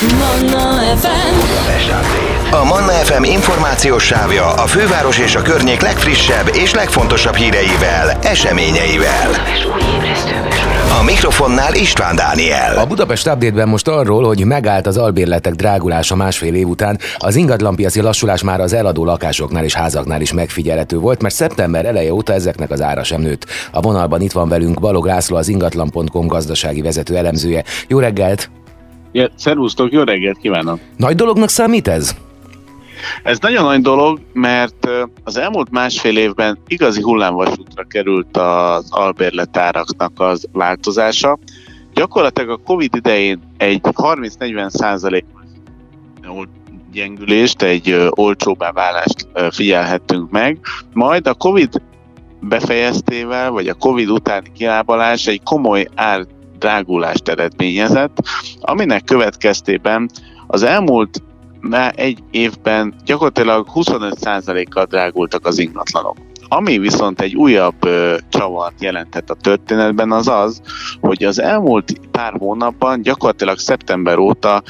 Manna FM A Manna FM információs sávja a főváros és a környék legfrissebb és legfontosabb híreivel, eseményeivel. A mikrofonnál István Dániel. A Budapest update most arról, hogy megállt az albérletek drágulása másfél év után, az ingatlanpiaci lassulás már az eladó lakásoknál és házaknál is megfigyelhető volt, mert szeptember eleje óta ezeknek az ára sem nőtt. A vonalban itt van velünk Balog László, az ingatlan.com gazdasági vezető elemzője. Jó reggelt! Ja, szervusztok, jó reggelt kívánok! Nagy dolognak számít ez? Ez nagyon nagy dolog, mert az elmúlt másfél évben igazi hullámvasútra került az albérletáraknak az változása. Gyakorlatilag a Covid idején egy 30-40 százalékos gyengülést, egy olcsóbbá válást figyelhettünk meg, majd a Covid befejeztével, vagy a Covid utáni kilábalás egy komoly ár drágulást eredményezett, aminek következtében az elmúlt már egy évben gyakorlatilag 25%-kal drágultak az ingatlanok. Ami viszont egy újabb ö, csavart jelentett a történetben az az, hogy az elmúlt pár hónapban, gyakorlatilag szeptember óta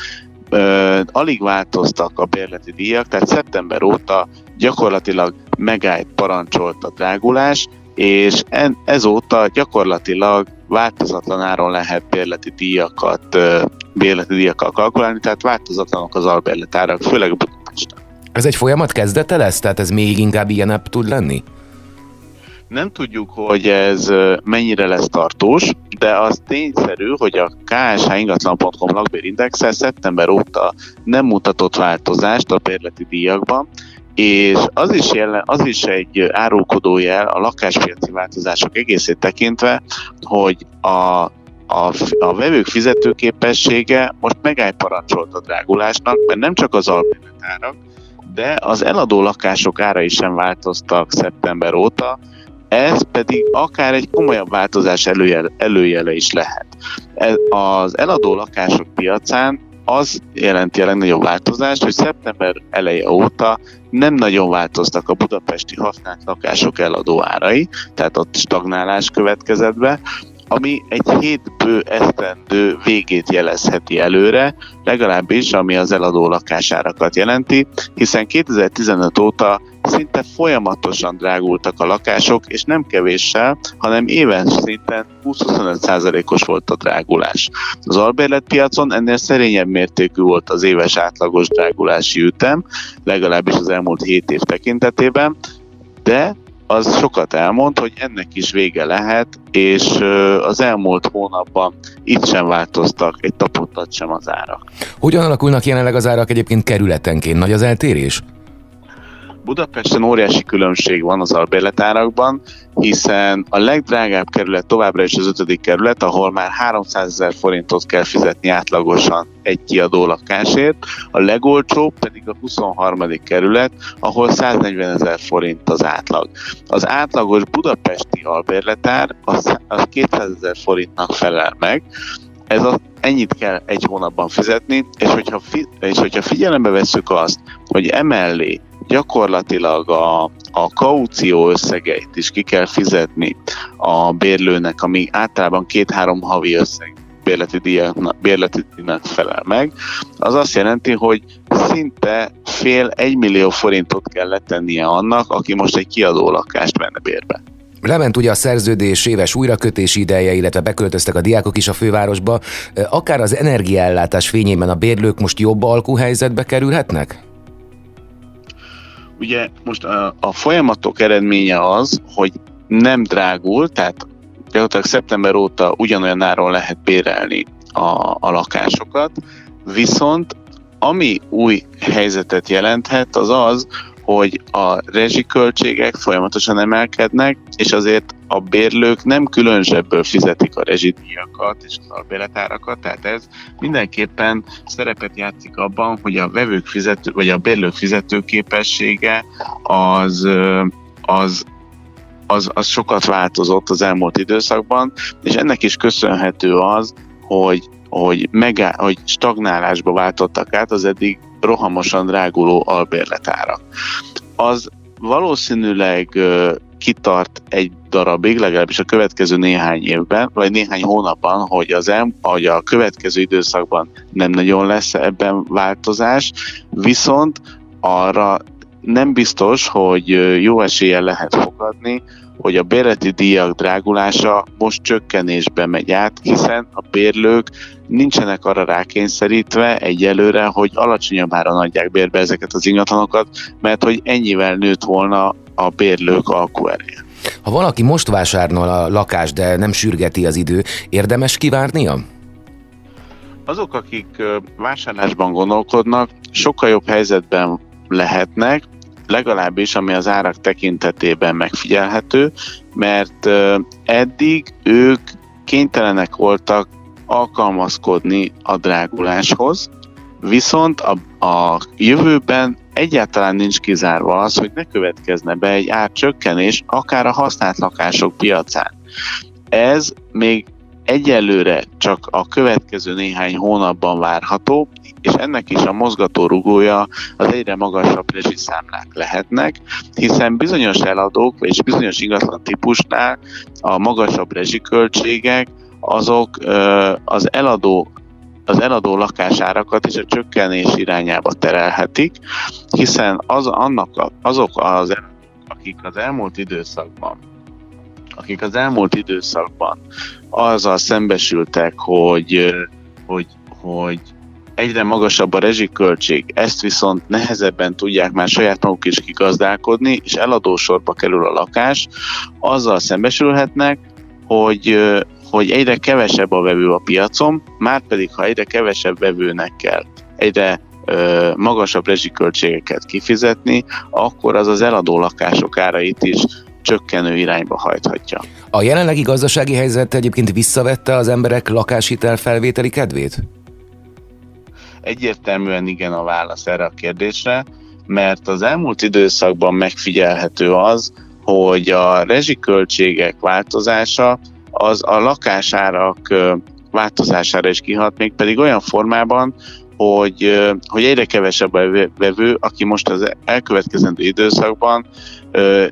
ö, alig változtak a bérleti díjak, tehát szeptember óta gyakorlatilag megállt parancsolt a drágulás, és en, ezóta gyakorlatilag változatlan áron lehet bérleti díjakat, bérleti díjakkal kalkulálni, tehát változatlanok az albérletárak, főleg Budapesten. Ez egy folyamat kezdete lesz? Tehát ez még inkább ilyenebb tud lenni? Nem tudjuk, hogy ez mennyire lesz tartós, de az tényszerű, hogy a KSH ingatlan.com lakbérindexe szeptember óta nem mutatott változást a bérleti díjakban, és az is, jelen, az is egy árulkodójel a lakáspiaci változások egészét tekintve, hogy a, a, a vevők fizetőképessége most megáll a drágulásnak, mert nem csak az albérletárak, de az eladó lakások árai sem változtak szeptember óta, ez pedig akár egy komolyabb változás előjele, előjele is lehet. Ez, az eladó lakások piacán az jelenti a legnagyobb változást, hogy szeptember eleje óta nem nagyon változtak a budapesti használt lakások eladó árai, tehát ott stagnálás következett be, ami egy hétbő esztendő végét jelezheti előre, legalábbis ami az eladó lakásárakat jelenti, hiszen 2015 óta szinte folyamatosan drágultak a lakások, és nem kevéssel, hanem éves szinten 20-25%-os volt a drágulás. Az albérletpiacon ennél szerényebb mértékű volt az éves átlagos drágulási ütem, legalábbis az elmúlt 7 év tekintetében, de az sokat elmond, hogy ennek is vége lehet, és az elmúlt hónapban itt sem változtak egy tapottat sem az árak. Hogyan alakulnak jelenleg az árak egyébként kerületenként? Nagy az eltérés? Budapesten óriási különbség van az albérletárakban, hiszen a legdrágább kerület továbbra is az ötödik kerület, ahol már 300 ezer forintot kell fizetni átlagosan egy kiadó lakásért, a legolcsóbb pedig a 23. kerület, ahol 140 ezer forint az átlag. Az átlagos budapesti albérletár az, az 200 ezer forintnak felel meg, ez a, ennyit kell egy hónapban fizetni, és hogyha, fi, és hogyha figyelembe vesszük azt, hogy emellé gyakorlatilag a, a kaució összegeit is ki kell fizetni a bérlőnek, ami általában két-három havi összeg bérleti díjnak, bérleti díjnak felel meg, az azt jelenti, hogy szinte fél egy millió forintot kell letennie annak, aki most egy kiadó lakást venne bérbe. Lement ugye a szerződés éves újrakötési ideje, illetve beköltöztek a diákok is a fővárosba. Akár az energiaellátás fényében a bérlők most jobb alkuhelyzetbe kerülhetnek? Ugye most a, a folyamatok eredménye az, hogy nem drágul, tehát gyakorlatilag szeptember óta ugyanolyan áron lehet bérelni a, a lakásokat, viszont ami új helyzetet jelenthet, az az, hogy a rezsiköltségek folyamatosan emelkednek, és azért a bérlők nem különösebből fizetik a rezsidíjakat és az albérletárakat, tehát ez mindenképpen szerepet játszik abban, hogy a vevők fizető, vagy a bérlők fizetőképessége az, az az, az sokat változott az elmúlt időszakban, és ennek is köszönhető az, hogy, hogy, megáll, hogy stagnálásba váltottak át az eddig rohamosan dráguló albérletárak. Az valószínűleg kitart egy darabig, legalábbis a következő néhány évben, vagy néhány hónapban, hogy, az el, hogy a következő időszakban nem nagyon lesz ebben változás, viszont arra nem biztos, hogy jó eséllyel lehet fogadni, hogy a bérleti díjak drágulása most csökkenésbe megy át, hiszen a bérlők nincsenek arra rákényszerítve egyelőre, hogy alacsonyabb áron adják bérbe ezeket az ingatlanokat, mert hogy ennyivel nőtt volna a bérlők alkuereje. Ha valaki most vásárol a lakást, de nem sürgeti az idő, érdemes kivárnia? Azok, akik vásárlásban gondolkodnak, sokkal jobb helyzetben lehetnek, legalábbis ami az árak tekintetében megfigyelhető, mert eddig ők kénytelenek voltak alkalmazkodni a dráguláshoz, viszont a, a jövőben egyáltalán nincs kizárva az, hogy ne következne be egy árcsökkenés akár a használt lakások piacán. Ez még egyelőre csak a következő néhány hónapban várható, és ennek is a mozgató rugója az egyre magasabb rezsiszámlák lehetnek, hiszen bizonyos eladók és bizonyos ingatlan típusnál a magasabb rezsiköltségek azok az eladó az eladó lakásárakat is a csökkenés irányába terelhetik, hiszen az, annak, azok az akik az elmúlt időszakban akik az elmúlt időszakban azzal szembesültek, hogy, hogy, hogy egyre magasabb a rezsiköltség, ezt viszont nehezebben tudják már saját maguk is kigazdálkodni, és eladósorba kerül a lakás, azzal szembesülhetnek, hogy, hogy egyre kevesebb a vevő a piacon, már pedig ha egyre kevesebb vevőnek kell egyre ö, magasabb rezsiköltségeket kifizetni, akkor az az eladó lakások árait is csökkenő irányba hajthatja. A jelenlegi gazdasági helyzet egyébként visszavette az emberek lakáshitel felvételi kedvét? Egyértelműen igen a válasz erre a kérdésre, mert az elmúlt időszakban megfigyelhető az, hogy a rezsiköltségek változása az a lakásárak változására is kihat, még pedig olyan formában, hogy, hogy egyre kevesebb a vevő, aki most az elkövetkezendő időszakban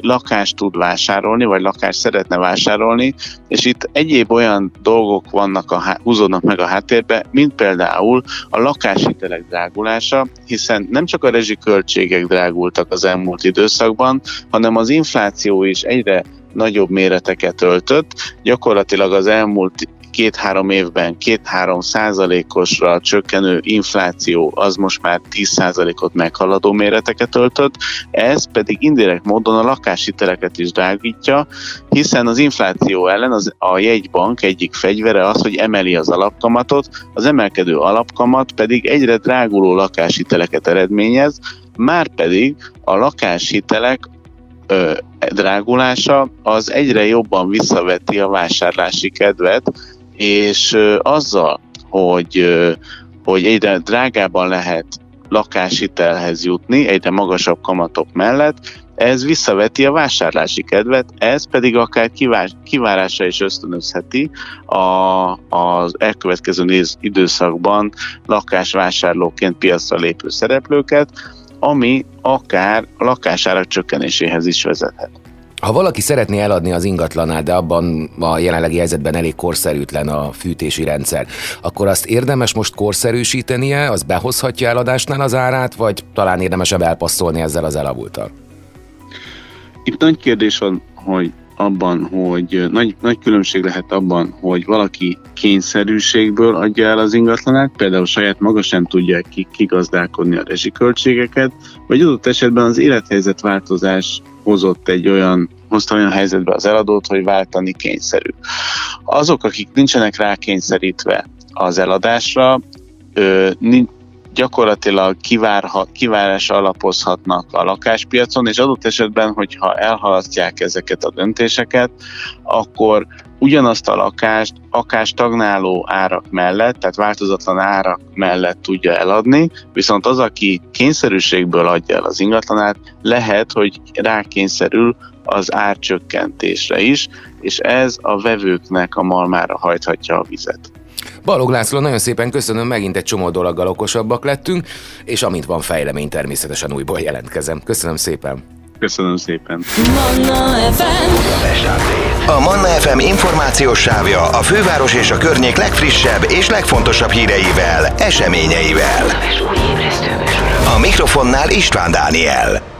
lakást tud vásárolni, vagy lakást szeretne vásárolni, és itt egyéb olyan dolgok vannak a, húzódnak meg a háttérbe, mint például a lakáshitelek drágulása, hiszen nem csak a rezsiköltségek drágultak az elmúlt időszakban, hanem az infláció is egyre nagyobb méreteket öltött. Gyakorlatilag az elmúlt két-három évben két-három százalékosra csökkenő infláció az most már 10 százalékot meghaladó méreteket öltött, ez pedig indirekt módon a lakáshiteleket is drágítja, hiszen az infláció ellen az, a jegybank egyik fegyvere az, hogy emeli az alapkamatot, az emelkedő alapkamat pedig egyre dráguló lakáshiteleket eredményez, már pedig a lakáshitelek ö, drágulása az egyre jobban visszaveti a vásárlási kedvet, és azzal, hogy, hogy egyre drágában lehet lakáshitelhez jutni, egyre magasabb kamatok mellett, ez visszaveti a vásárlási kedvet, ez pedig akár kivár, kivárásra is ösztönözheti a, az elkövetkező időszakban lakásvásárlóként piacra lépő szereplőket, ami akár lakásárak csökkenéséhez is vezethet. Ha valaki szeretné eladni az ingatlanát, de abban a jelenlegi helyzetben elég korszerűtlen a fűtési rendszer, akkor azt érdemes most korszerűsítenie, az behozhatja eladásnál az árát, vagy talán érdemesebb elpasszolni ezzel az elavultal? Itt nagy kérdés van, hogy abban, hogy nagy, nagy különbség lehet abban, hogy valaki kényszerűségből adja el az ingatlanát, például saját maga sem tudja kigazdálkodni a rezsiköltségeket, vagy adott esetben az élethelyzet változás hozott egy olyan hozta olyan helyzetbe az eladót, hogy váltani kényszerű. Azok, akik nincsenek rákényszerítve az eladásra, ö, gyakorlatilag kivárha, kivárásra alapozhatnak a lakáspiacon, és adott esetben, hogyha elhalasztják ezeket a döntéseket, akkor ugyanazt a lakást akár stagnáló árak mellett, tehát változatlan árak mellett tudja eladni, viszont az, aki kényszerűségből adja el az ingatlanát, lehet, hogy rákényszerül az árcsökkentésre is, és ez a vevőknek a malmára hajthatja a vizet. Balog László, nagyon szépen köszönöm, megint egy csomó dologgal okosabbak lettünk, és amint van fejlemény, természetesen újból jelentkezem. Köszönöm szépen. Köszönöm szépen. Manna FM. A Manna FM információs sávja a főváros és a környék legfrissebb és legfontosabb híreivel, eseményeivel. A mikrofonnál István Dániel.